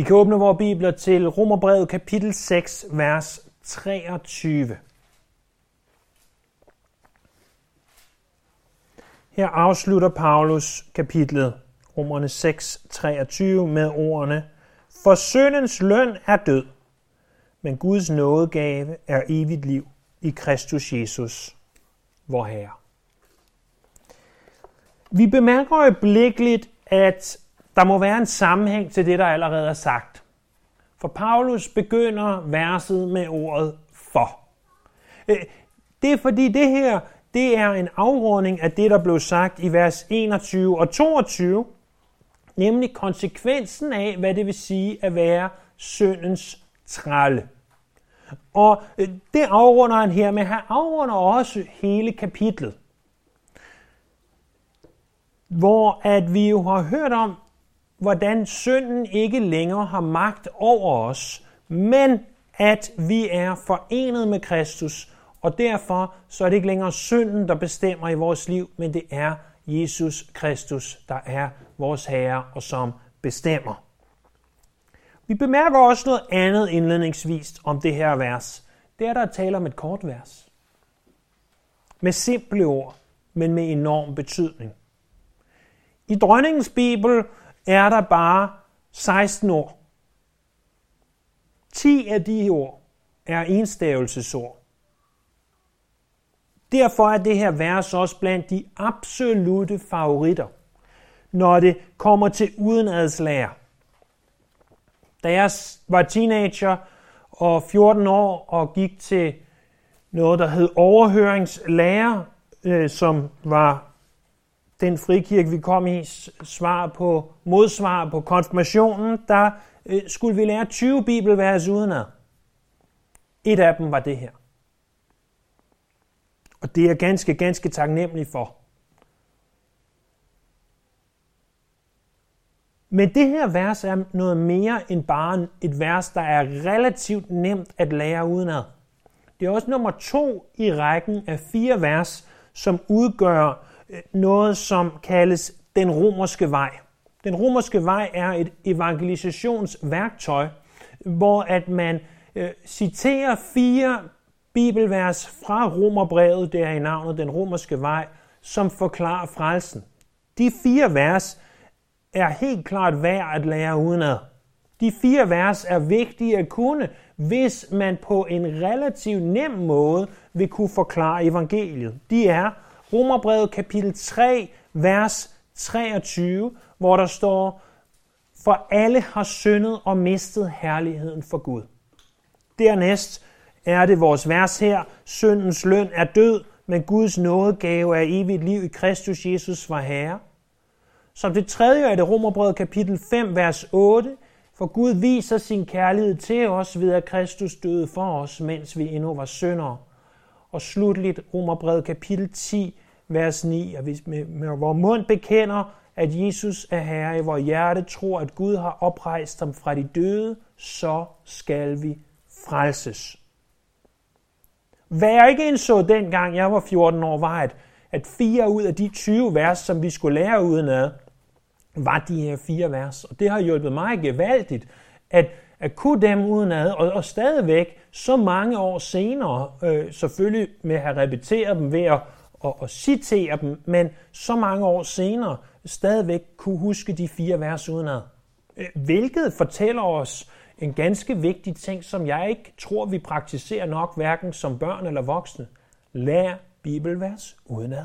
Vi kan åbne vores bibler til Romerbrevet kapitel 6, vers 23. Her afslutter Paulus kapitlet Romerne 6, 23 med ordene For syndens løn er død, men Guds nådegave er evigt liv i Kristus Jesus, vor Herre. Vi bemærker øjeblikkeligt, at der må være en sammenhæng til det, der allerede er sagt. For Paulus begynder verset med ordet for. Øh, det er fordi det her, det er en afrunding af det, der blev sagt i vers 21 og 22, nemlig konsekvensen af, hvad det vil sige at være syndens trælle. Og øh, det afrunder han her, men han afrunder også hele kapitlet. Hvor at vi jo har hørt om, hvordan synden ikke længere har magt over os, men at vi er forenet med Kristus, og derfor så er det ikke længere synden, der bestemmer i vores liv, men det er Jesus Kristus, der er vores Herre og som bestemmer. Vi bemærker også noget andet indledningsvis om det her vers. Det er, der taler om et kort vers. Med simple ord, men med enorm betydning. I dronningens bibel er der bare 16 ord. 10 af de ord er enstavelsesord. Derfor er det her vers også blandt de absolute favoritter, når det kommer til udenadslærer. Da jeg var teenager og 14 år og gik til noget, der hed overhøringslærer, øh, som var den frikirke, vi kom i, svar på, modsvar på konfirmationen, der øh, skulle vi lære 20 bibelvers udenad. Et af dem var det her. Og det er jeg ganske, ganske taknemmelig for. Men det her vers er noget mere end bare et vers, der er relativt nemt at lære udenad. Det er også nummer to i rækken af fire vers, som udgør noget, som kaldes den romerske vej. Den romerske vej er et evangelisationsværktøj, hvor at man øh, citerer fire bibelvers fra Romerbrevet, der er i navnet den romerske vej, som forklarer frelsen. De fire vers er helt klart værd at lære udenad. De fire vers er vigtige at kunne, hvis man på en relativt nem måde vil kunne forklare evangeliet. De er Romerbrevet kapitel 3, vers 23, hvor der står, For alle har syndet og mistet herligheden for Gud. Dernæst er det vores vers her, syndens løn er død, men Guds nådegave er evigt liv i Kristus Jesus var Herre. Som det tredje er det Romerbrevet kapitel 5, vers 8, for Gud viser sin kærlighed til os ved at Kristus døde for os, mens vi endnu var syndere. Og slutligt Romerbrevet kapitel 10, vers 9, at vi med, med vores mund bekender, at Jesus er Herre, i vores hjerte tror, at Gud har oprejst ham fra de døde, så skal vi frelses. Hvad jeg ikke indså dengang jeg var 14 år, var, at, at fire ud af de 20 vers, som vi skulle lære udenad, var de her fire vers. Og det har hjulpet mig gevaldigt, at, at kunne dem udenad, og, og stadigvæk så mange år senere, øh, selvfølgelig med at have repeteret dem ved at og, og citere dem, men så mange år senere stadigvæk kunne huske de fire vers udenad. Øh, hvilket fortæller os en ganske vigtig ting, som jeg ikke tror, vi praktiserer nok, hverken som børn eller voksne. Lær bibelvers udenad.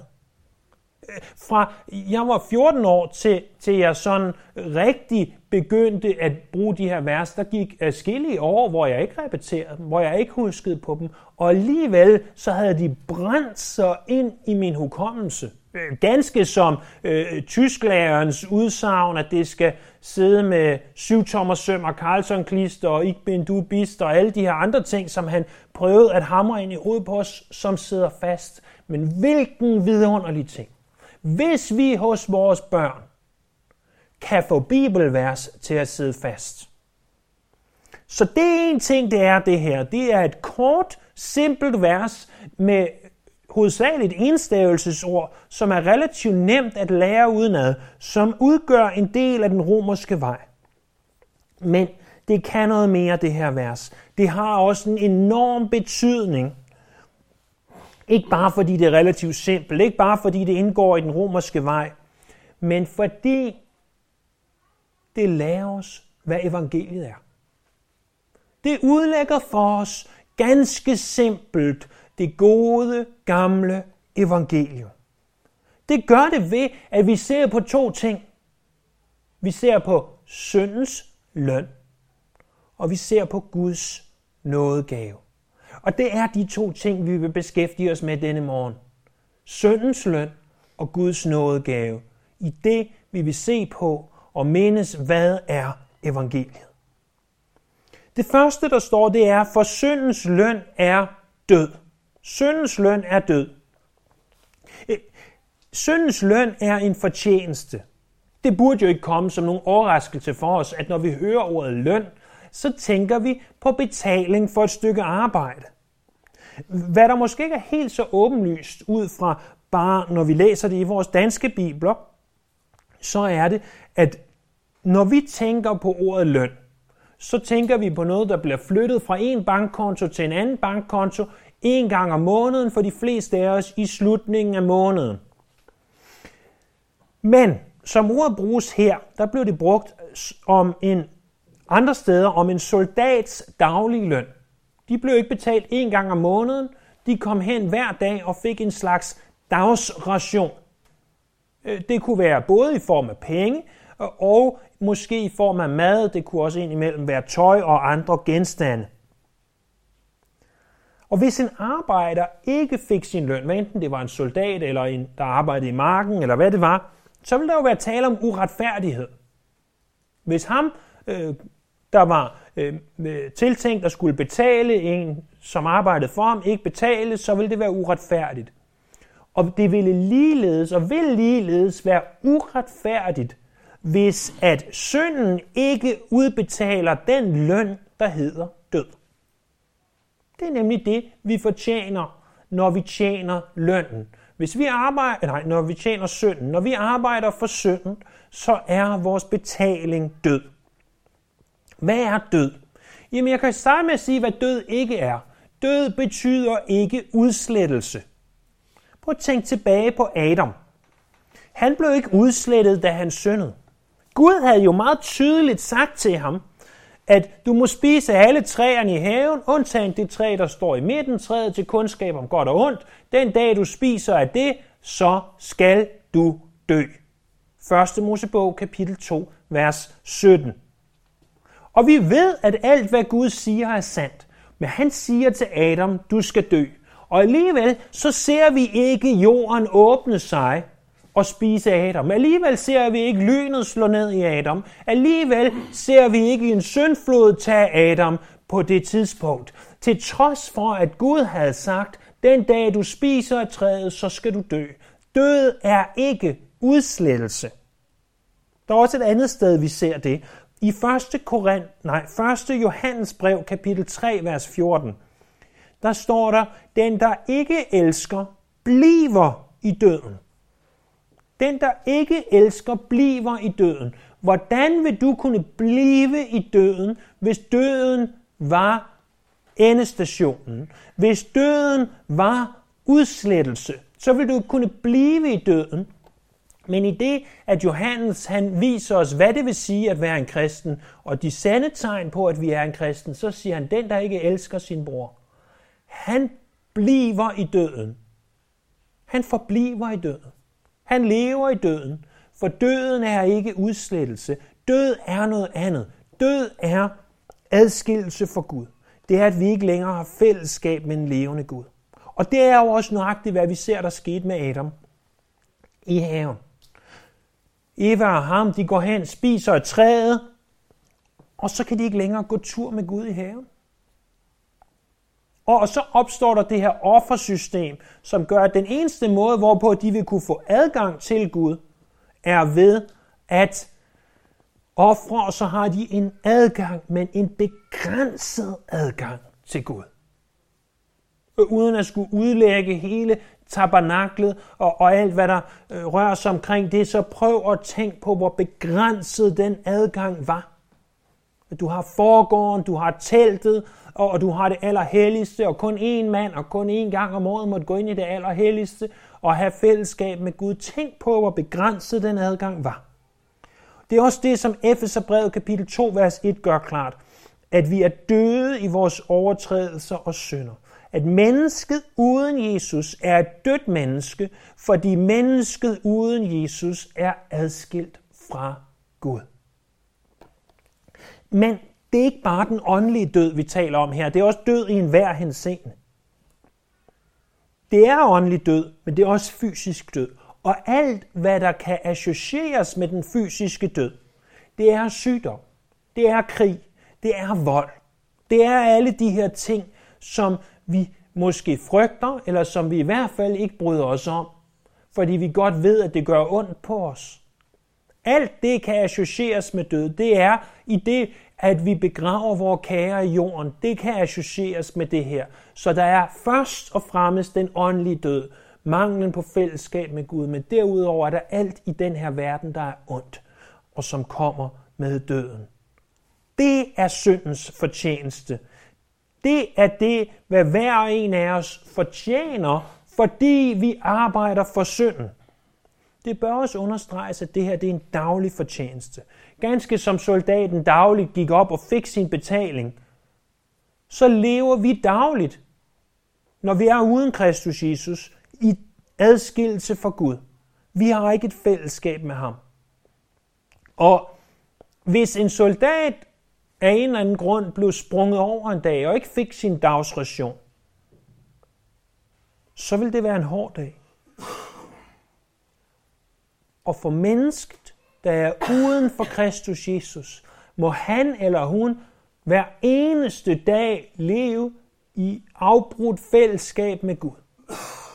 Fra jeg var 14 år til, til jeg sådan rigtig begyndte at bruge de her vers, der gik skille år, hvor jeg ikke repeterede dem, hvor jeg ikke huskede på dem, og alligevel så havde de brændt sig ind i min hukommelse. Øh, ganske som øh, tysklærerens udsagn, at det skal sidde med syv tommer søm og Carlson klister og ikke bin du bist og alle de her andre ting, som han prøvede at hamre ind i hovedet på os, som sidder fast. Men hvilken vidunderlig ting. Hvis vi hos vores børn kan få bibelvers til at sidde fast. Så det er en ting, det er det her. Det er et kort, simpelt vers med hovedsageligt enstavelsesord, som er relativt nemt at lære udenad, som udgør en del af den romerske vej. Men det kan noget mere, det her vers. Det har også en enorm betydning. Ikke bare fordi det er relativt simpelt, ikke bare fordi det indgår i den romerske vej, men fordi det lærer os, hvad evangeliet er. Det udlægger for os ganske simpelt det gode, gamle evangelium. Det gør det ved, at vi ser på to ting. Vi ser på syndens løn, og vi ser på Guds nådegave. Og det er de to ting, vi vil beskæftige os med denne morgen. Syndens løn og Guds nådegave. I det vi vil se på og mindes, hvad er evangeliet. Det første, der står, det er, for syndens løn er død. Syndens løn er død. Eh, syndens løn er en fortjeneste. Det burde jo ikke komme som nogen overraskelse for os, at når vi hører ordet løn, så tænker vi på betaling for et stykke arbejde. Hvad der måske ikke er helt så åbenlyst ud fra bare når vi læser det i vores danske bibler, så er det, at når vi tænker på ordet løn, så tænker vi på noget, der bliver flyttet fra en bankkonto til en anden bankkonto en gang om måneden for de fleste af os i slutningen af måneden. Men som ordet bruges her, der blev det brugt om en andre steder om en soldats daglige løn. De blev ikke betalt en gang om måneden. De kom hen hver dag og fik en slags dagsration. Øh, det kunne være både i form af penge øh, og måske i form af mad. Det kunne også indimellem være tøj og andre genstande. Og hvis en arbejder ikke fik sin løn, hvad enten det var en soldat eller en, der arbejdede i marken, eller hvad det var, så ville der jo være tale om uretfærdighed. Hvis ham, øh, der var Øhm, øh, tiltænkt at skulle betale en, som arbejdede for ham, ikke betale, så ville det være uretfærdigt. Og det ville ligeledes og vil ligeledes være uretfærdigt, hvis at synden ikke udbetaler den løn, der hedder død. Det er nemlig det, vi fortjener, når vi tjener lønnen. Hvis vi arbejder, nej, når vi tjener synden, når vi arbejder for synden, så er vores betaling død. Hvad er død? Jamen, jeg kan starte med at sige, hvad død ikke er. Død betyder ikke udslettelse. Prøv at tænke tilbage på Adam. Han blev ikke udslettet, da han syndede. Gud havde jo meget tydeligt sagt til ham, at du må spise alle træerne i haven, undtagen det træ, der står i midten, træet til kundskab om godt og ondt. Den dag du spiser af det, så skal du dø. 1. Mosebog, kapitel 2, vers 17. Og vi ved, at alt, hvad Gud siger, er sandt. Men han siger til Adam, du skal dø. Og alligevel, så ser vi ikke jorden åbne sig og spise Adam. Alligevel ser vi ikke lynet slå ned i Adam. Alligevel ser vi ikke en syndflod tage Adam på det tidspunkt. Til trods for, at Gud havde sagt, den dag du spiser af træet, så skal du dø. Død er ikke udslettelse. Der er også et andet sted, vi ser det. I 1. Korinth, nej, 1. Johannes brev, kapitel 3, vers 14, der står der, den der ikke elsker, bliver i døden. Den, der ikke elsker, bliver i døden. Hvordan vil du kunne blive i døden, hvis døden var endestationen? Hvis døden var udslettelse, så vil du kunne blive i døden. Men i det, at Johannes han viser os, hvad det vil sige at være en kristen, og de sande tegn på, at vi er en kristen, så siger han, den, der ikke elsker sin bror, han bliver i døden. Han forbliver i døden. Han lever i døden, for døden er ikke udslettelse. Død er noget andet. Død er adskillelse for Gud. Det er, at vi ikke længere har fællesskab med en levende Gud. Og det er jo også nøjagtigt, hvad vi ser, der skete med Adam i haven. Eva og ham, de går hen, spiser et træet, og så kan de ikke længere gå tur med Gud i haven. Og så opstår der det her offersystem, som gør, at den eneste måde, hvorpå de vil kunne få adgang til Gud, er ved at ofre, og så har de en adgang, men en begrænset adgang til Gud. Uden at skulle udlægge hele tabernaklet og, og alt, hvad der øh, rører sig omkring det, så prøv at tænke på, hvor begrænset den adgang var. Du har forgården, du har teltet, og du har det allerhelligste, og kun én mand, og kun én gang om året måtte gå ind i det allerhelligste og have fællesskab med Gud. Tænk på, hvor begrænset den adgang var. Det er også det, som Efeserbrevet kapitel 2, vers 1 gør klart. At vi er døde i vores overtrædelser og synder. At mennesket uden Jesus er et dødt menneske, fordi mennesket uden Jesus er adskilt fra Gud. Men det er ikke bare den åndelige død, vi taler om her. Det er også død i enhver henseende. Det er åndelig død, men det er også fysisk død. Og alt, hvad der kan associeres med den fysiske død, det er sygdom, det er krig, det er vold. Det er alle de her ting, som vi måske frygter, eller som vi i hvert fald ikke bryder os om, fordi vi godt ved, at det gør ondt på os. Alt det kan associeres med død. Det er i det, at vi begraver vores kære i jorden. Det kan associeres med det her. Så der er først og fremmest den åndelige død, manglen på fællesskab med Gud, men derudover er der alt i den her verden, der er ondt, og som kommer med døden. Det er syndens fortjeneste. Det er det, hvad hver en af os fortjener, fordi vi arbejder for synden. Det bør også understreges, at det her det er en daglig fortjeneste. Ganske som soldaten dagligt gik op og fik sin betaling, så lever vi dagligt, når vi er uden Kristus Jesus, i adskillelse fra Gud. Vi har ikke et fællesskab med ham. Og hvis en soldat af en eller anden grund blev sprunget over en dag og ikke fik sin dagsration, så vil det være en hård dag. Og for mennesket, der er uden for Kristus Jesus, må han eller hun hver eneste dag leve i afbrudt fællesskab med Gud.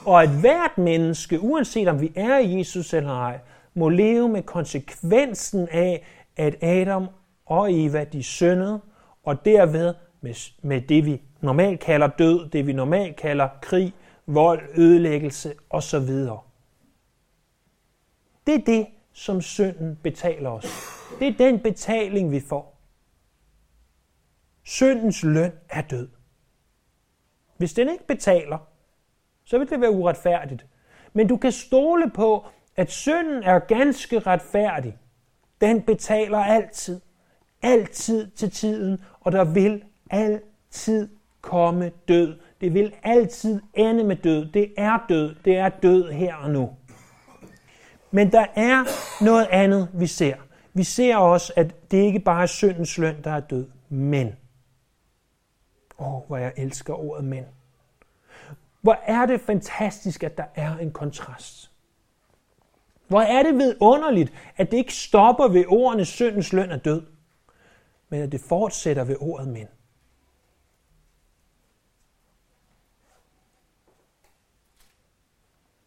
Og at hvert menneske, uanset om vi er i Jesus eller ej, må leve med konsekvensen af, at Adam og Eva, de syndede, og derved med, med det, vi normalt kalder død, det vi normalt kalder krig, vold, ødelæggelse osv. Det er det, som synden betaler os. Det er den betaling, vi får. Syndens løn er død. Hvis den ikke betaler, så vil det være uretfærdigt. Men du kan stole på, at synden er ganske retfærdig. Den betaler altid. Altid til tiden, og der vil altid komme død. Det vil altid ende med død. Det er død. Det er død her og nu. Men der er noget andet, vi ser. Vi ser også, at det ikke bare er syndens løn, der er død, men. Åh, oh, hvor jeg elsker ordet men. Hvor er det fantastisk, at der er en kontrast. Hvor er det vidunderligt, at det ikke stopper ved ordene syndens løn er død, men at det fortsætter ved ordet men.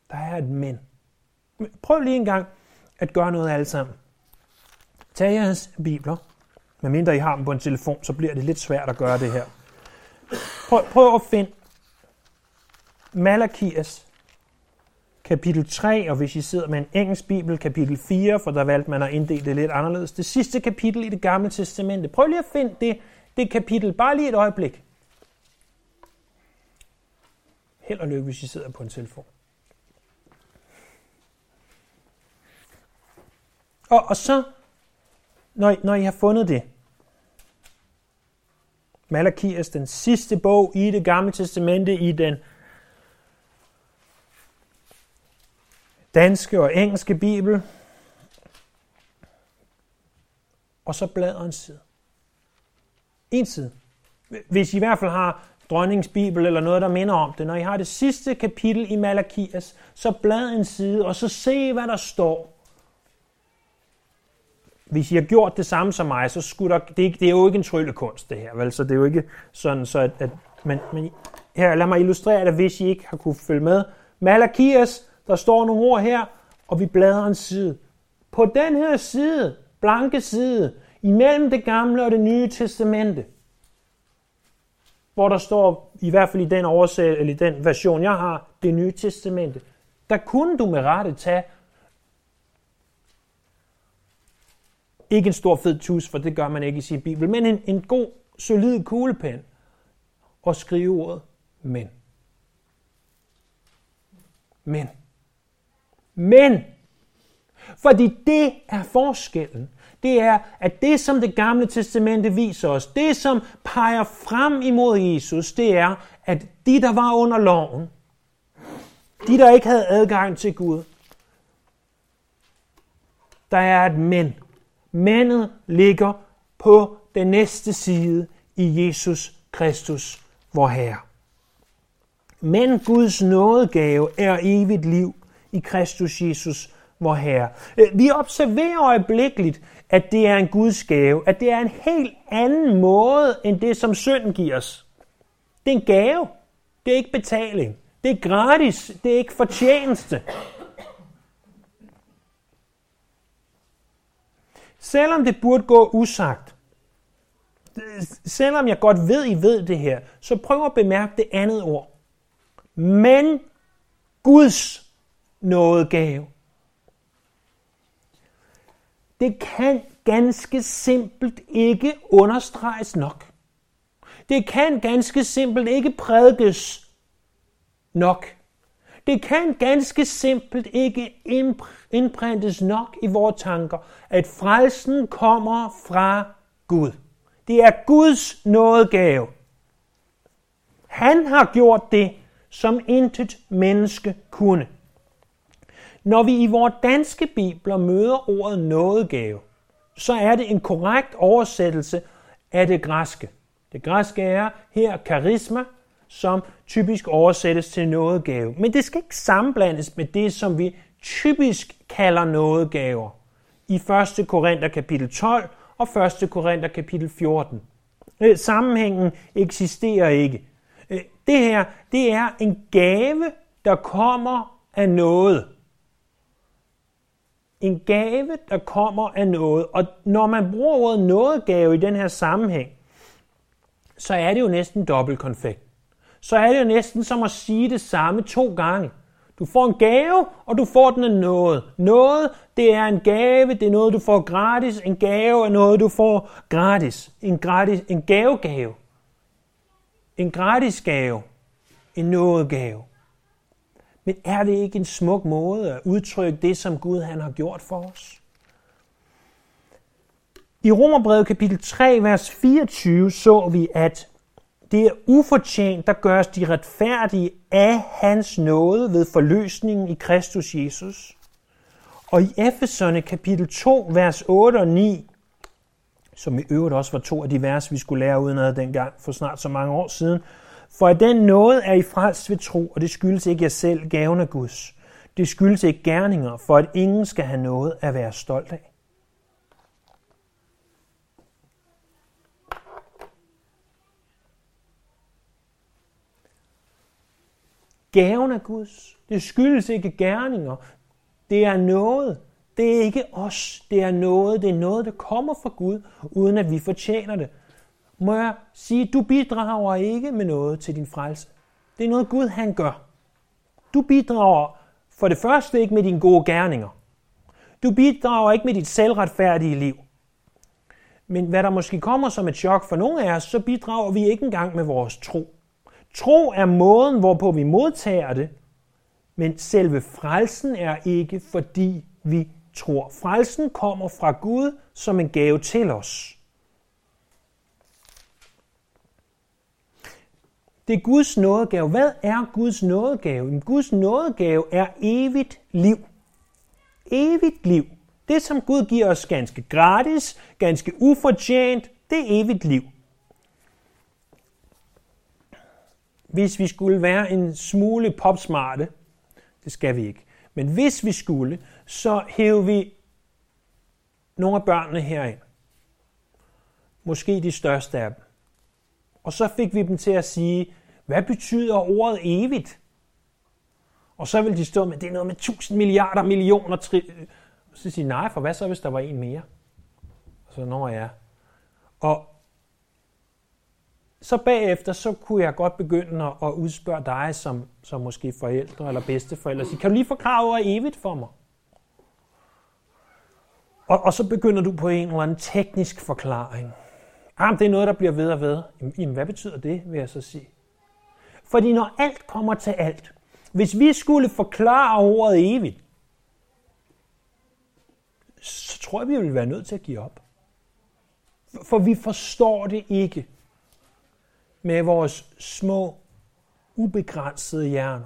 Der er et men. Prøv lige en gang at gøre noget alle sammen. Tag jeres bibler. Medmindre I har dem på en telefon, så bliver det lidt svært at gøre det her. Prøv, prøv at finde Malakias kapitel 3, og hvis I sidder med en engelsk bibel, kapitel 4, for der valgte man at inddele det lidt anderledes. Det sidste kapitel i det gamle testamente. Prøv lige at finde det, det kapitel, bare lige et øjeblik. Held og lykke, hvis I sidder på en telefon. Og, og så, når, når I har fundet det, Malakias, den sidste bog i det gamle testamente, i den danske og engelske bibel, og så bladrer en side. En side. Hvis I i hvert fald har dronningens bibel eller noget, der minder om det, når I har det sidste kapitel i Malakias, så blad en side, og så se, hvad der står hvis I har gjort det samme som mig, så skulle der, det, er, det er jo ikke en tryllekunst det her, vel? så det er jo ikke sådan, så at, at men, men her, lad mig illustrere det, hvis I ikke har kunne følge med. Malakias, der står nogle ord her, og vi bladrer en side. På den her side, blanke side, imellem det gamle og det nye testamente, hvor der står, i hvert fald i den oversæt, eller i den version, jeg har, det nye testamente, der kunne du med rette tage Ikke en stor fed tus, for det gør man ikke i sin bibel, men en, en god, solid kuglepen og skrive ordet men. Men. Men. Fordi det er forskellen. Det er, at det, som det gamle testamente viser os, det, som peger frem imod Jesus, det er, at de, der var under loven, de, der ikke havde adgang til Gud, der er et men. Mændet ligger på den næste side i Jesus Kristus, vor Herre. Men Guds nådegave er evigt liv i Kristus Jesus, vor Herre. Øh, vi observerer øjeblikkeligt, at det er en Guds gave, at det er en helt anden måde, end det, som synden giver os. Det er en gave. Det er ikke betaling. Det er gratis. Det er ikke fortjeneste. Selvom det burde gå usagt, selvom jeg godt ved, I ved det her, så prøv at bemærke det andet ord. Men Guds nådegave. Det kan ganske simpelt ikke understreges nok. Det kan ganske simpelt ikke prædikes nok. Det kan ganske simpelt ikke indprintes nok i vores tanker, at frelsen kommer fra Gud. Det er Guds nådegave. Han har gjort det, som intet menneske kunne. Når vi i vores danske bibler møder ordet nådegave, så er det en korrekt oversættelse af det græske. Det græske er her karisma, som typisk oversættes til nådegave. Men det skal ikke sammenblandes med det, som vi typisk kalder nådegaver i 1. Korinther kapitel 12 og 1. Korinther kapitel 14. Øh, sammenhængen eksisterer ikke. Øh, det her, det er en gave, der kommer af noget. En gave, der kommer af noget. Og når man bruger ordet nådegave i den her sammenhæng, så er det jo næsten dobbelt konfekt. Så er det jo næsten som at sige det samme to gange. Du får en gave, og du får den af noget. Noget, det er en gave, det er noget, du får gratis. En gave er noget, du får gratis. En, gratis, en gavegave. En gratis gave. En nådegave. Men er det ikke en smuk måde at udtrykke det, som Gud han har gjort for os? I Romerbrevet kapitel 3, vers 24 så vi, at det er ufortjent, der gøres de retfærdige af hans nåde ved forløsningen i Kristus Jesus. Og i Efeserne kapitel 2, vers 8 og 9, som i øvrigt også var to af de vers, vi skulle lære uden dengang for snart så mange år siden, for at den nåde er i frelst ved tro, og det skyldes ikke jer selv, gaven af Guds. Det skyldes ikke gerninger, for at ingen skal have noget at være stolt af. Gaven af Guds. Det skyldes ikke gerninger. Det er noget. Det er ikke os. Det er noget. Det er noget, der kommer fra Gud, uden at vi fortjener det. Må jeg sige, du bidrager ikke med noget til din frelse. Det er noget Gud han gør. Du bidrager for det første ikke med dine gode gerninger. Du bidrager ikke med dit selvretfærdige liv. Men hvad der måske kommer som et chok for nogle af os, så bidrager vi ikke engang med vores tro. Tro er måden, hvorpå vi modtager det, men selve frelsen er ikke, fordi vi tror. Frelsen kommer fra Gud som en gave til os. Det er Guds nådegave. Hvad er Guds nådegave? Guds nådegave er evigt liv. Evigt liv. Det, som Gud giver os ganske gratis, ganske ufortjent, det er evigt liv. hvis vi skulle være en smule popsmarte, det skal vi ikke, men hvis vi skulle, så hæver vi nogle af børnene herind. Måske de største af dem. Og så fik vi dem til at sige, hvad betyder ordet evigt? Og så vil de stå med, det er noget med tusind milliarder millioner. Tri- så siger nej, for hvad så, hvis der var en mere? Og så når jeg. Og så bagefter, så kunne jeg godt begynde at, at udspørge dig som, som måske forældre eller bedsteforældre. Sige, kan du lige forklare ordet evigt for mig? Og, og så begynder du på en eller anden teknisk forklaring. Ah, jamen, det er noget, der bliver ved og ved. Jamen, hvad betyder det, vil jeg så sige? Fordi når alt kommer til alt, hvis vi skulle forklare ordet evigt, så tror jeg, vi vil være nødt til at give op. For vi forstår det ikke med vores små, ubegrænsede hjerner.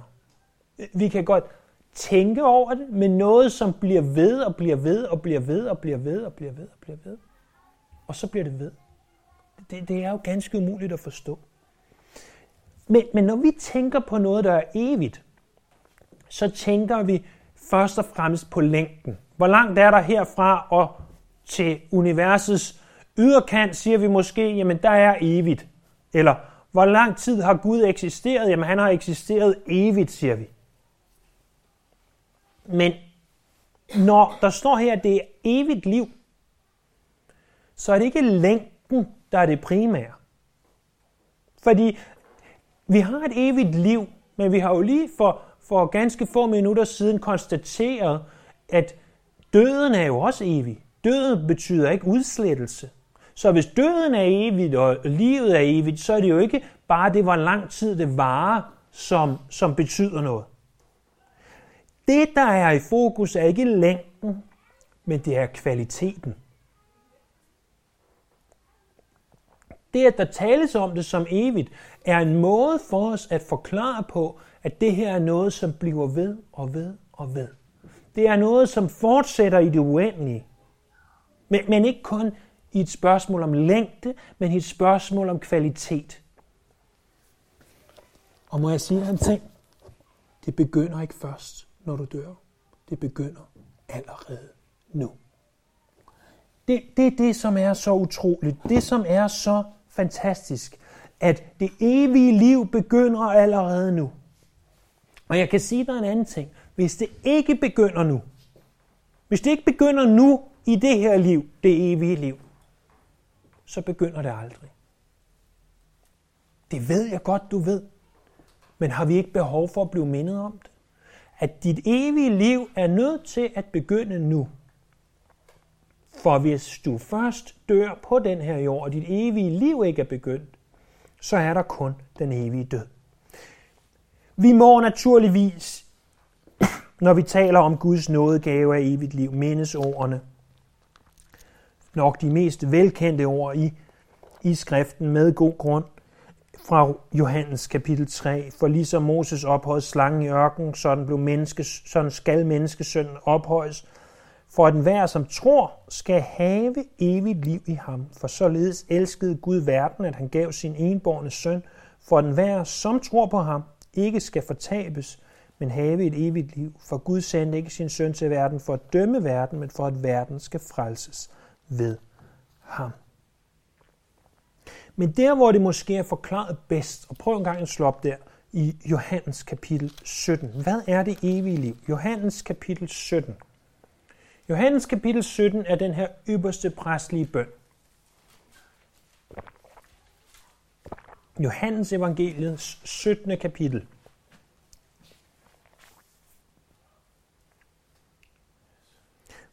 Vi kan godt tænke over det, men noget, som bliver ved og bliver ved og bliver ved og bliver ved og bliver ved og bliver ved. Og så bliver det ved. Det, det er jo ganske umuligt at forstå. Men, men når vi tænker på noget, der er evigt, så tænker vi først og fremmest på længden. Hvor langt er der herfra og til universets yderkant, siger vi måske, jamen der er evigt. Eller hvor lang tid har Gud eksisteret? Jamen han har eksisteret evigt, siger vi. Men når der står her, at det er evigt liv, så er det ikke længden, der er det primære. Fordi vi har et evigt liv, men vi har jo lige for, for ganske få minutter siden konstateret, at døden er jo også evig. Døden betyder ikke udslettelse. Så hvis døden er evigt, og livet er evigt, så er det jo ikke bare det, hvor lang tid det varer, som, som betyder noget. Det, der er i fokus, er ikke længden, men det er kvaliteten. Det, at der tales om det som evigt, er en måde for os at forklare på, at det her er noget, som bliver ved og ved og ved. Det er noget, som fortsætter i det uendelige. Men, men ikke kun i et spørgsmål om længde, men i et spørgsmål om kvalitet. Og må jeg sige en ting? Det begynder ikke først, når du dør. Det begynder allerede nu. Det, det er det, som er så utroligt. Det, som er så fantastisk, at det evige liv begynder allerede nu. Og jeg kan sige dig en anden ting. Hvis det ikke begynder nu, hvis det ikke begynder nu i det her liv, det evige liv, så begynder det aldrig. Det ved jeg godt, du ved. Men har vi ikke behov for at blive mindet om det? At dit evige liv er nødt til at begynde nu. For hvis du først dør på den her jord, og dit evige liv ikke er begyndt, så er der kun den evige død. Vi må naturligvis, når vi taler om Guds nådegave af evigt liv, mindes ordene. Nok de mest velkendte ord i, i skriften med god grund fra Johannes kapitel 3. For ligesom Moses ophøjede slangen i ørkenen, sådan, blev menneske, sådan skal menneskesønnen ophøjes, for at enhver, som tror, skal have evigt liv i ham. For således elskede Gud verden, at han gav sin enborne søn, for at enhver, som tror på ham, ikke skal fortabes, men have et evigt liv. For Gud sendte ikke sin søn til verden for at dømme verden, men for at verden skal frelses ved ham. Men der, hvor det måske er forklaret bedst, og prøv en gang at slå op der, i Johannes kapitel 17. Hvad er det evige liv? Johannes kapitel 17. Johannes kapitel 17 er den her ypperste præstlige bøn. Johannes evangeliets 17. kapitel.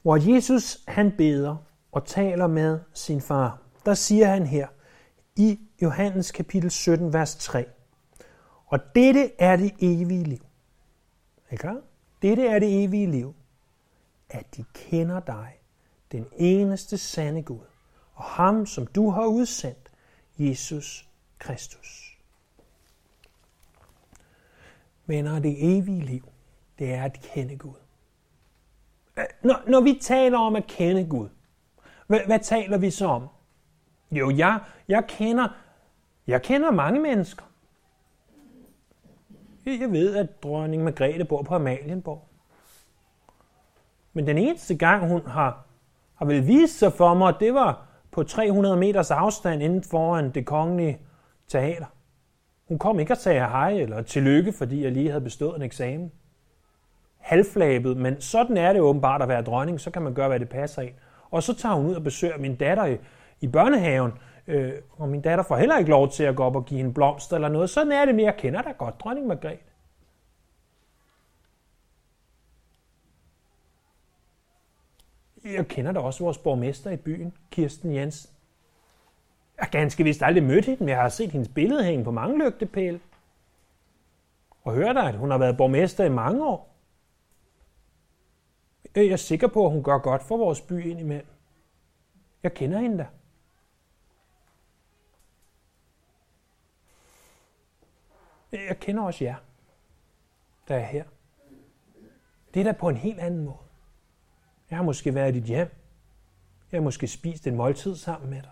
Hvor Jesus han beder og taler med sin far, der siger han her i Johannes kapitel 17, vers 3. Og dette er det evige liv. Er klar? Dette er det evige liv at de kender dig, den eneste sande Gud, og ham, som du har udsendt, Jesus Kristus. Venner, det evige liv, det er at kende Gud. Øh, når, når vi taler om at kende Gud, hvad, hvad taler vi så om? Jo, jeg, jeg, kender, jeg kender mange mennesker. Jeg ved, at dronning Margrethe bor på Amalienborg. Men den eneste gang, hun har, har vel vist sig for mig, det var på 300 meters afstand inden foran det kongelige teater. Hun kom ikke og sagde hej eller tillykke, fordi jeg lige havde bestået en eksamen. Halvflabet, men sådan er det åbenbart at være dronning, så kan man gøre, hvad det passer ind. Og så tager hun ud og besøger min datter i, i børnehaven, øh, og min datter får heller ikke lov til at gå op og give en blomst eller noget. Sådan er det, men jeg kender da godt dronning Margrethe. Jeg kender da også vores borgmester i byen, Kirsten Jensen. Jeg har ganske vist aldrig mødt hende, men jeg har set hendes billede hænge på mange lygtepæle. Og hører dig, at hun har været borgmester i mange år. Jeg er sikker på, at hun gør godt for vores by indimellem. Jeg kender hende da. Jeg kender også jer, der er her. Det er da på en helt anden måde. Jeg har måske været i dit hjem. Jeg har måske spist en måltid sammen med dig.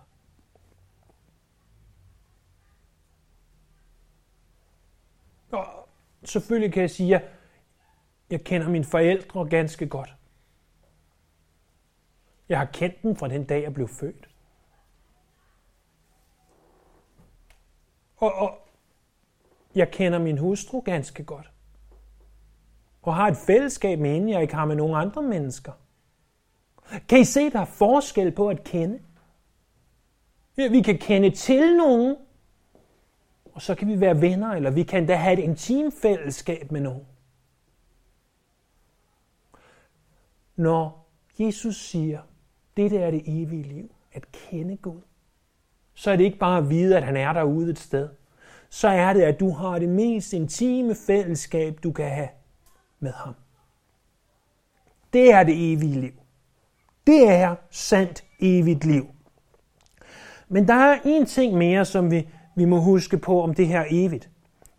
Og selvfølgelig kan jeg sige, at jeg kender mine forældre ganske godt. Jeg har kendt dem fra den dag, jeg blev født. Og, og jeg kender min hustru ganske godt. Og har et fællesskab med hende, jeg ikke har med nogen andre mennesker. Kan I se, der er forskel på at kende? Ja, vi kan kende til nogen, og så kan vi være venner, eller vi kan da have et intimt fællesskab med nogen. Når Jesus siger, det der er det evige liv, at kende Gud, så er det ikke bare at vide, at han er derude et sted. Så er det, at du har det mest intime fællesskab, du kan have med ham. Det er det evige liv. Det er sandt evigt liv. Men der er en ting mere, som vi, vi må huske på om det her evigt.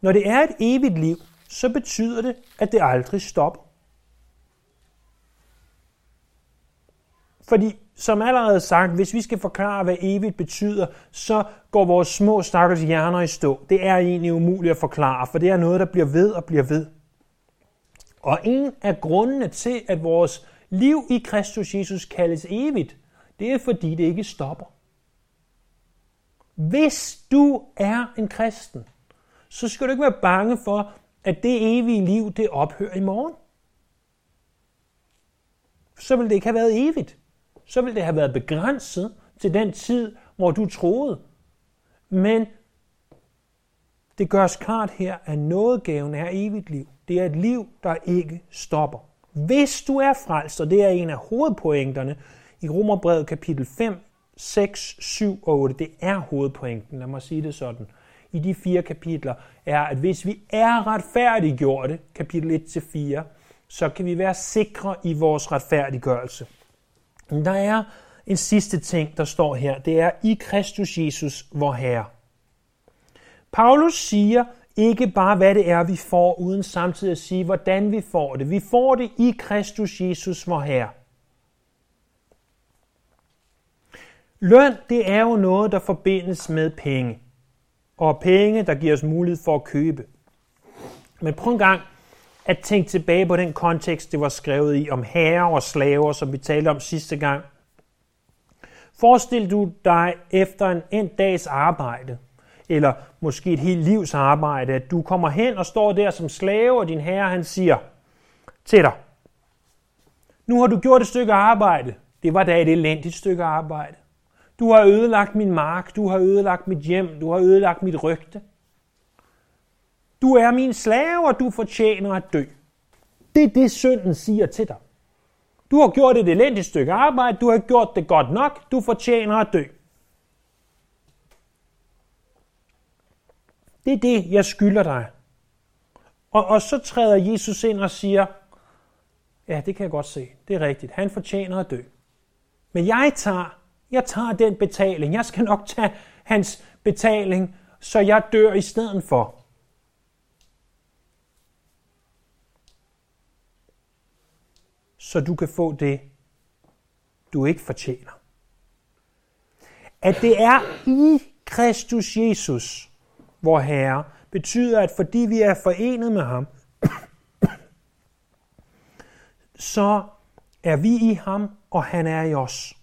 Når det er et evigt liv, så betyder det, at det aldrig stopper. Fordi, som allerede sagt, hvis vi skal forklare, hvad evigt betyder, så går vores små stakkels hjerner i stå. Det er egentlig umuligt at forklare, for det er noget, der bliver ved og bliver ved. Og en af grundene til, at vores liv i Kristus Jesus kaldes evigt, det er fordi det ikke stopper. Hvis du er en kristen, så skal du ikke være bange for, at det evige liv, det ophører i morgen. Så vil det ikke have været evigt. Så vil det have været begrænset til den tid, hvor du troede. Men det gørs klart her, at nådegaven er evigt liv. Det er et liv, der ikke stopper. Hvis du er frelst, og det er en af hovedpointerne i Romerbrevet kapitel 5, 6, 7 og 8, det er hovedpointen, lad mig sige det sådan, i de fire kapitler, er, at hvis vi er retfærdiggjorte, kapitel 1-4, så kan vi være sikre i vores retfærdiggørelse. Men der er en sidste ting, der står her. Det er i Kristus Jesus, vor Herre. Paulus siger ikke bare, hvad det er, vi får, uden samtidig at sige, hvordan vi får det. Vi får det i Kristus Jesus, vor Herre. Løn, det er jo noget, der forbindes med penge. Og penge, der giver os mulighed for at købe. Men prøv en gang at tænke tilbage på den kontekst, det var skrevet i, om herrer og slaver, som vi talte om sidste gang. Forestil du dig efter en, en dags arbejde, eller måske et helt livs arbejde, at du kommer hen og står der som slave, og din herre han siger til dig, nu har du gjort et stykke arbejde. Det var da et elendigt stykke arbejde. Du har ødelagt min mark, du har ødelagt mit hjem, du har ødelagt mit rygte. Du er min slave, og du fortjener at dø. Det er det, synden siger til dig. Du har gjort et elendigt stykke arbejde, du har gjort det godt nok, du fortjener at dø. Det er det, jeg skylder dig. Og, og så træder Jesus ind og siger, ja, det kan jeg godt se, det er rigtigt, han fortjener at dø. Men jeg tager, jeg tager den betaling, jeg skal nok tage hans betaling, så jeg dør i stedet for. så du kan få det, du ikke fortjener. At det er i Kristus Jesus, vor Herre, betyder, at fordi vi er forenet med ham, så er vi i ham, og han er i os.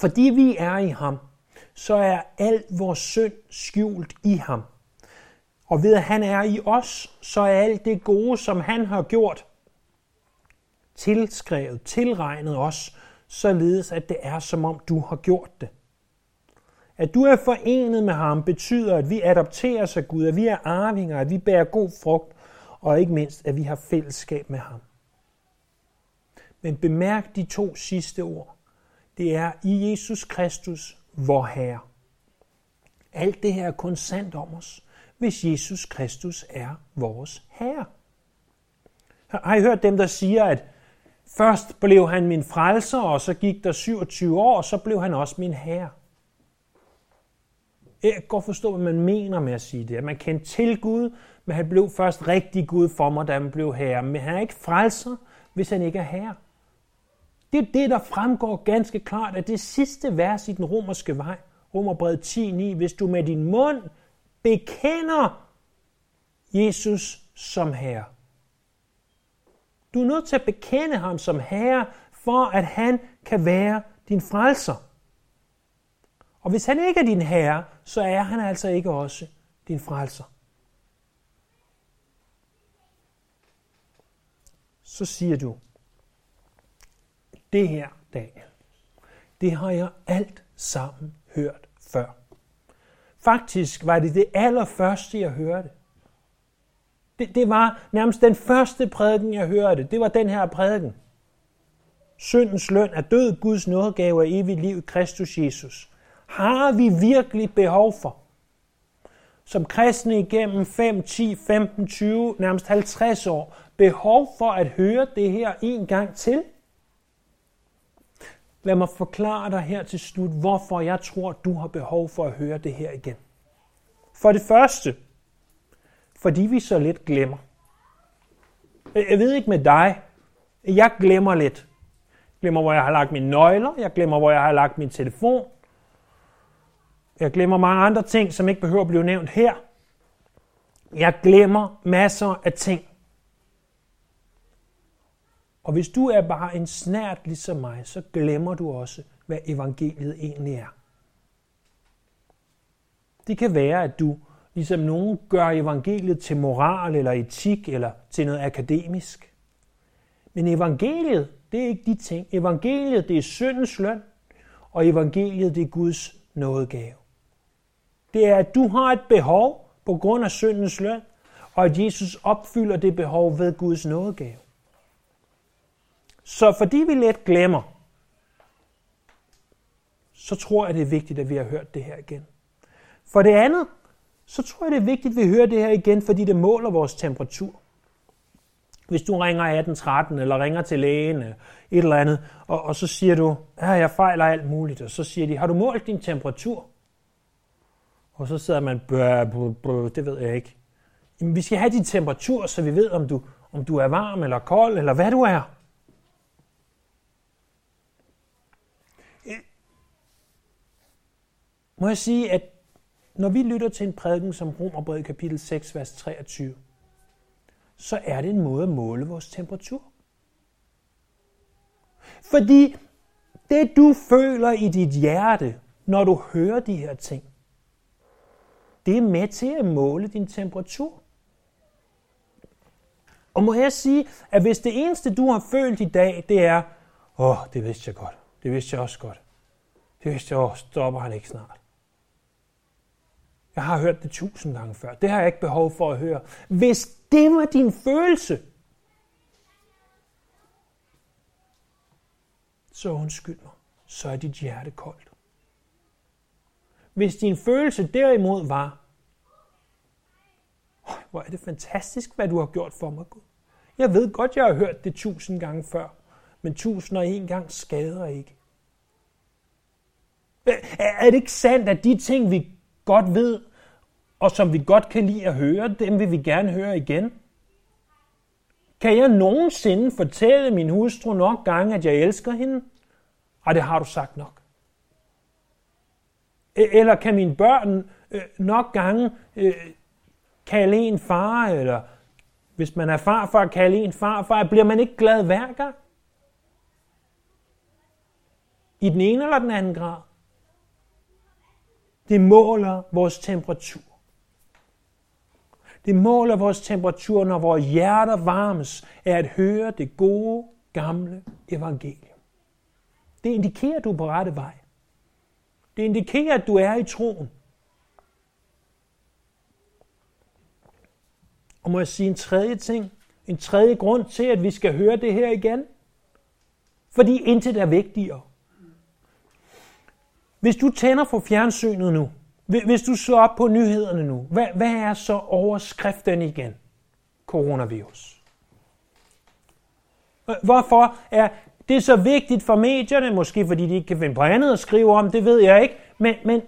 Fordi vi er i ham, så er al vores synd skjult i ham. Og ved at han er i os, så er alt det gode, som han har gjort, tilskrevet, tilregnet os, således at det er, som om du har gjort det. At du er forenet med ham betyder, at vi adopterer af Gud, at vi er arvinger, at vi bærer god frugt, og ikke mindst, at vi har fællesskab med ham. Men bemærk de to sidste ord. Det er i Jesus Kristus, vor Herre. Alt det her er kun sandt om os, hvis Jesus Kristus er vores Herre. Har I hørt dem, der siger, at først blev han min frelser, og så gik der 27 år, og så blev han også min Herre? Jeg kan godt forstå, hvad man mener med at sige det. At man kendte til Gud, men han blev først rigtig Gud for mig, da han blev herre. Men han er ikke frelser, hvis han ikke er herre. Det er det, der fremgår ganske klart af det sidste vers i den romerske vej. Romerbrevet 10.9. Hvis du med din mund bekender Jesus som herre. Du er nødt til at bekende ham som herre, for at han kan være din frelser. Og hvis han ikke er din herre, så er han altså ikke også din frelser. Så siger du, det her, Daniel, det har jeg alt sammen hørt før. Faktisk var det det allerførste, jeg hørte. Det, det var nærmest den første prædiken, jeg hørte. Det var den her prædiken. Syndens løn er død, Guds nådegave og evigt liv i Kristus Jesus har vi virkelig behov for. Som kristne igennem 5, 10, 15, 20, nærmest 50 år, behov for at høre det her en gang til? Lad mig forklare dig her til slut, hvorfor jeg tror, du har behov for at høre det her igen. For det første, fordi vi så lidt glemmer. Jeg ved ikke med dig, jeg glemmer lidt. Jeg glemmer, hvor jeg har lagt mine nøgler, jeg glemmer, hvor jeg har lagt min telefon, jeg glemmer mange andre ting, som ikke behøver at blive nævnt her. Jeg glemmer masser af ting. Og hvis du er bare en snært ligesom mig, så glemmer du også, hvad evangeliet egentlig er. Det kan være, at du, ligesom nogen, gør evangeliet til moral eller etik eller til noget akademisk. Men evangeliet, det er ikke de ting. Evangeliet, det er syndens løn, og evangeliet, det er Guds nådegave det er, at du har et behov på grund af syndens løn, og at Jesus opfylder det behov ved Guds nådegave. Så fordi vi let glemmer, så tror jeg, det er vigtigt, at vi har hørt det her igen. For det andet, så tror jeg, det er vigtigt, at vi hører det her igen, fordi det måler vores temperatur. Hvis du ringer 1813 eller ringer til lægen øh, et eller andet, og, og så siger du, at jeg fejler alt muligt, og så siger de, har du målt din temperatur? Og så sidder man, bøh, bøh, bøh, det ved jeg ikke. Jamen, vi skal have din temperatur, så vi ved, om du, om du er varm eller kold, eller hvad du er. Eh, må jeg sige, at når vi lytter til en prædiken som Romerbrevet kapitel 6, vers 23, så er det en måde at måle vores temperatur. Fordi det du føler i dit hjerte, når du hører de her ting, det er med til at måle din temperatur. Og må jeg sige, at hvis det eneste, du har følt i dag, det er, åh, oh, det vidste jeg godt. Det vidste jeg også godt. Det vidste jeg også, stopper han ikke snart. Jeg har hørt det tusind gange før. Det har jeg ikke behov for at høre. Hvis det var din følelse, så undskyld mig, så er dit hjerte koldt. Hvis din følelse derimod var, hvor er det fantastisk, hvad du har gjort for mig, Gud. Jeg ved godt, jeg har hørt det tusind gange før, men tusind og en gang skader ikke. Er det ikke sandt, at de ting, vi godt ved, og som vi godt kan lide at høre, dem vil vi gerne høre igen? Kan jeg nogensinde fortælle min hustru nok gange, at jeg elsker hende? Og det har du sagt nok. E- eller kan mine børn øh, nok gange øh, kalde en far, eller hvis man er farfar, kalde en farfar, bliver man ikke glad hver gang? I den ene eller den anden grad? Det måler vores temperatur. Det måler vores temperatur, når vores hjerter varmes af at høre det gode, gamle evangelium. Det indikerer, at du er på rette vej. Det indikerer, at du er i troen. Og må jeg sige en tredje ting, en tredje grund til, at vi skal høre det her igen, Fordi intet er vigtigere. Hvis du tænder for fjernsynet nu, hvis du slår op på nyhederne nu, hvad, hvad er så overskriften igen? Coronavirus. Hvorfor er det er så vigtigt for medierne? Måske fordi de ikke kan finde på andet at skrive om, det ved jeg ikke. Men, men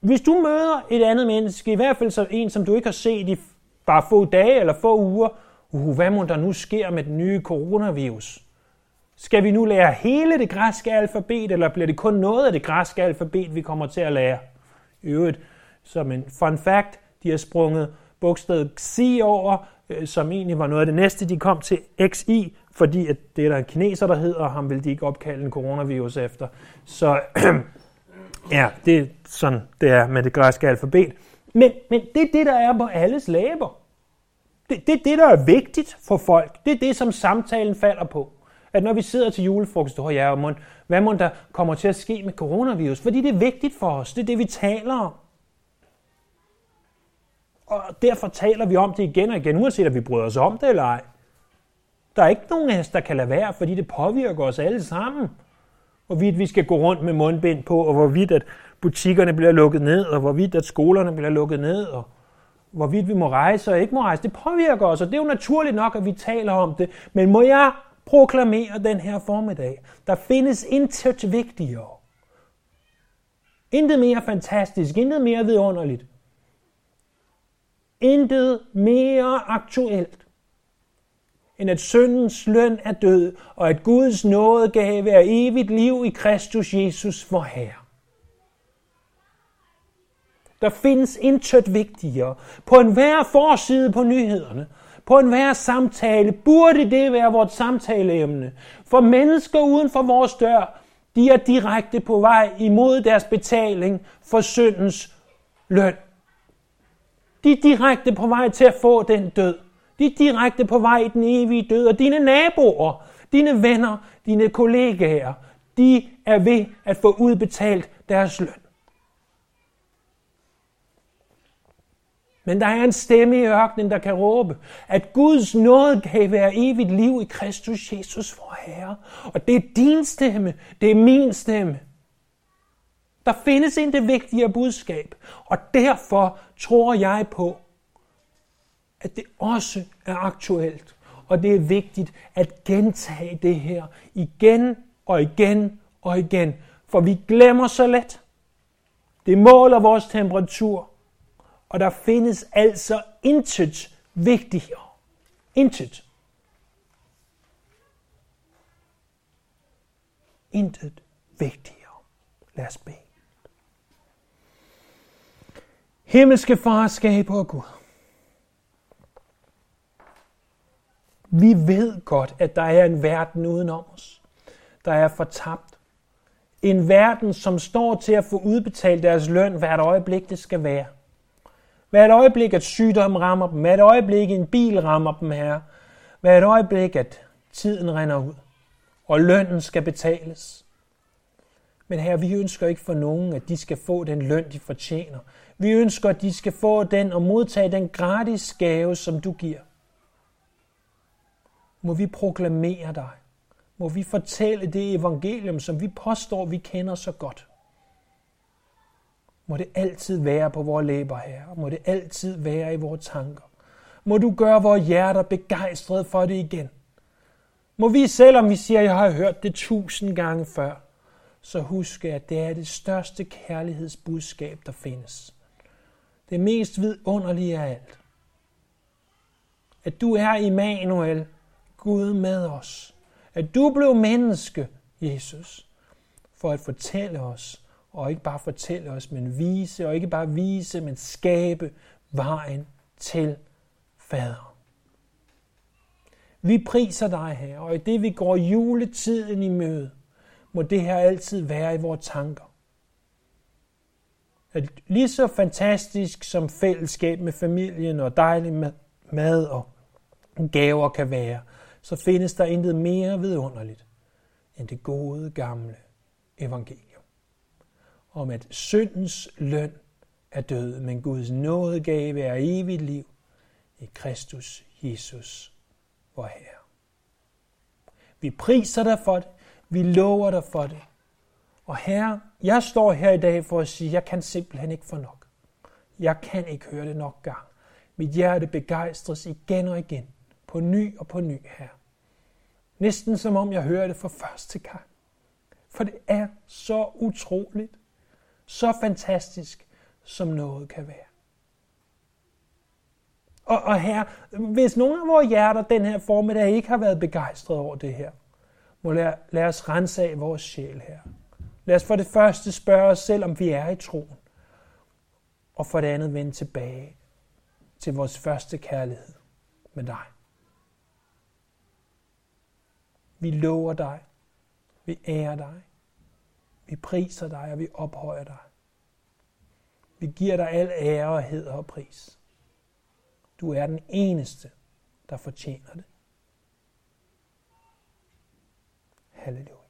hvis du møder et andet menneske, i hvert fald så en, som du ikke har set i bare få dage eller få uger, uh, hvad må der nu sker med den nye coronavirus? Skal vi nu lære hele det græske alfabet, eller bliver det kun noget af det græske alfabet, vi kommer til at lære? I øvrigt, som en fun fact, de har sprunget bogstavet XI over, øh, som egentlig var noget af det næste, de kom til XI, fordi at det er der en kineser, der hedder, og ham vil de ikke opkalde en coronavirus efter. Så ja, det er sådan, det er med det græske alfabet. Men, men det er det, der er på alles læber. Det, det er det, der er vigtigt for folk. Det er det, som samtalen falder på. At når vi sidder til julefrokost, oh ja, mon, hvad må der kommer til at ske med coronavirus? Fordi det er vigtigt for os. Det er det, vi taler om. Og derfor taler vi om det igen og igen, uanset at vi bryder os om det eller ej. Der er ikke nogen af os, der kan lade være, fordi det påvirker os alle sammen. Hvorvidt vi skal gå rundt med mundbind på, og hvorvidt at butikkerne bliver lukket ned, og hvorvidt at skolerne bliver lukket ned, og hvorvidt vi må rejse og ikke må rejse. Det påvirker os, og det er jo naturligt nok, at vi taler om det. Men må jeg proklamere den her formiddag, der findes intet vigtigere. Intet mere fantastisk, intet mere vidunderligt. Intet mere aktuelt end at syndens løn er død, og at Guds nåde gave er evigt liv i Kristus Jesus for Herre. Der findes intet vigtigere. På enhver forside på nyhederne, på enhver samtale, burde det være vores samtaleemne. For mennesker uden for vores dør, de er direkte på vej imod deres betaling for syndens løn. De er direkte på vej til at få den død. De er direkte på vej i den evige død, og dine naboer, dine venner, dine kollegaer, de er ved at få udbetalt deres løn. Men der er en stemme i ørkenen, der kan råbe, at Guds nåde kan være evigt liv i Kristus Jesus vor Herre. Og det er din stemme, det er min stemme. Der findes ikke det vigtigere budskab, og derfor tror jeg på, at det også er aktuelt. Og det er vigtigt at gentage det her igen og igen og igen. For vi glemmer så let. Det måler vores temperatur. Og der findes altså intet vigtigere. Intet. Intet vigtigere. Lad os bede. Himmelske far, skaber Gud. Vi ved godt, at der er en verden udenom os, der er fortabt. En verden, som står til at få udbetalt deres løn hvert øjeblik, det skal være. Hvert øjeblik, at sygdom rammer dem. Hvert øjeblik, en bil rammer dem her. Hvert øjeblik, at tiden render ud. Og lønnen skal betales. Men her, vi ønsker ikke for nogen, at de skal få den løn, de fortjener. Vi ønsker, at de skal få den og modtage den gratis gave, som du giver må vi proklamere dig. Må vi fortælle det evangelium, som vi påstår, vi kender så godt. Må det altid være på vores læber, Herre. Må det altid være i vores tanker. Må du gøre vores hjerter begejstret for det igen. Må vi, selvom vi siger, at jeg har hørt det tusind gange før, så huske, at det er det største kærlighedsbudskab, der findes. Det mest vidunderlige af alt. At du er Immanuel, Gud med os. At du blev menneske, Jesus, for at fortælle os, og ikke bare fortælle os, men vise, og ikke bare vise, men skabe vejen til fader. Vi priser dig, her, og i det vi går juletiden i møde, må det her altid være i vores tanker. At lige så fantastisk som fællesskab med familien og dejlig mad og gaver kan være, så findes der intet mere vidunderligt end det gode gamle evangelium. Om at syndens løn er død, men Guds nådegave er evigt liv i Kristus Jesus, vor Herre. Vi priser dig for det. Vi lover dig for det. Og herre, jeg står her i dag for at sige, at jeg kan simpelthen ikke få nok. Jeg kan ikke høre det nok gang. Mit hjerte begejstres igen og igen, på ny og på ny, her. Næsten som om jeg hører det for første gang. For det er så utroligt, så fantastisk, som noget kan være. Og, og her, hvis nogen af vores hjerter den her formiddag ikke har været begejstret over det her, må lad, lad os rense af vores sjæl her. Lad os for det første spørge os selv, om vi er i troen. Og for det andet vende tilbage til vores første kærlighed med dig. Vi lover dig. Vi ærer dig. Vi priser dig, og vi ophøjer dig. Vi giver dig al ære og hed og pris. Du er den eneste, der fortjener det. Halleluja.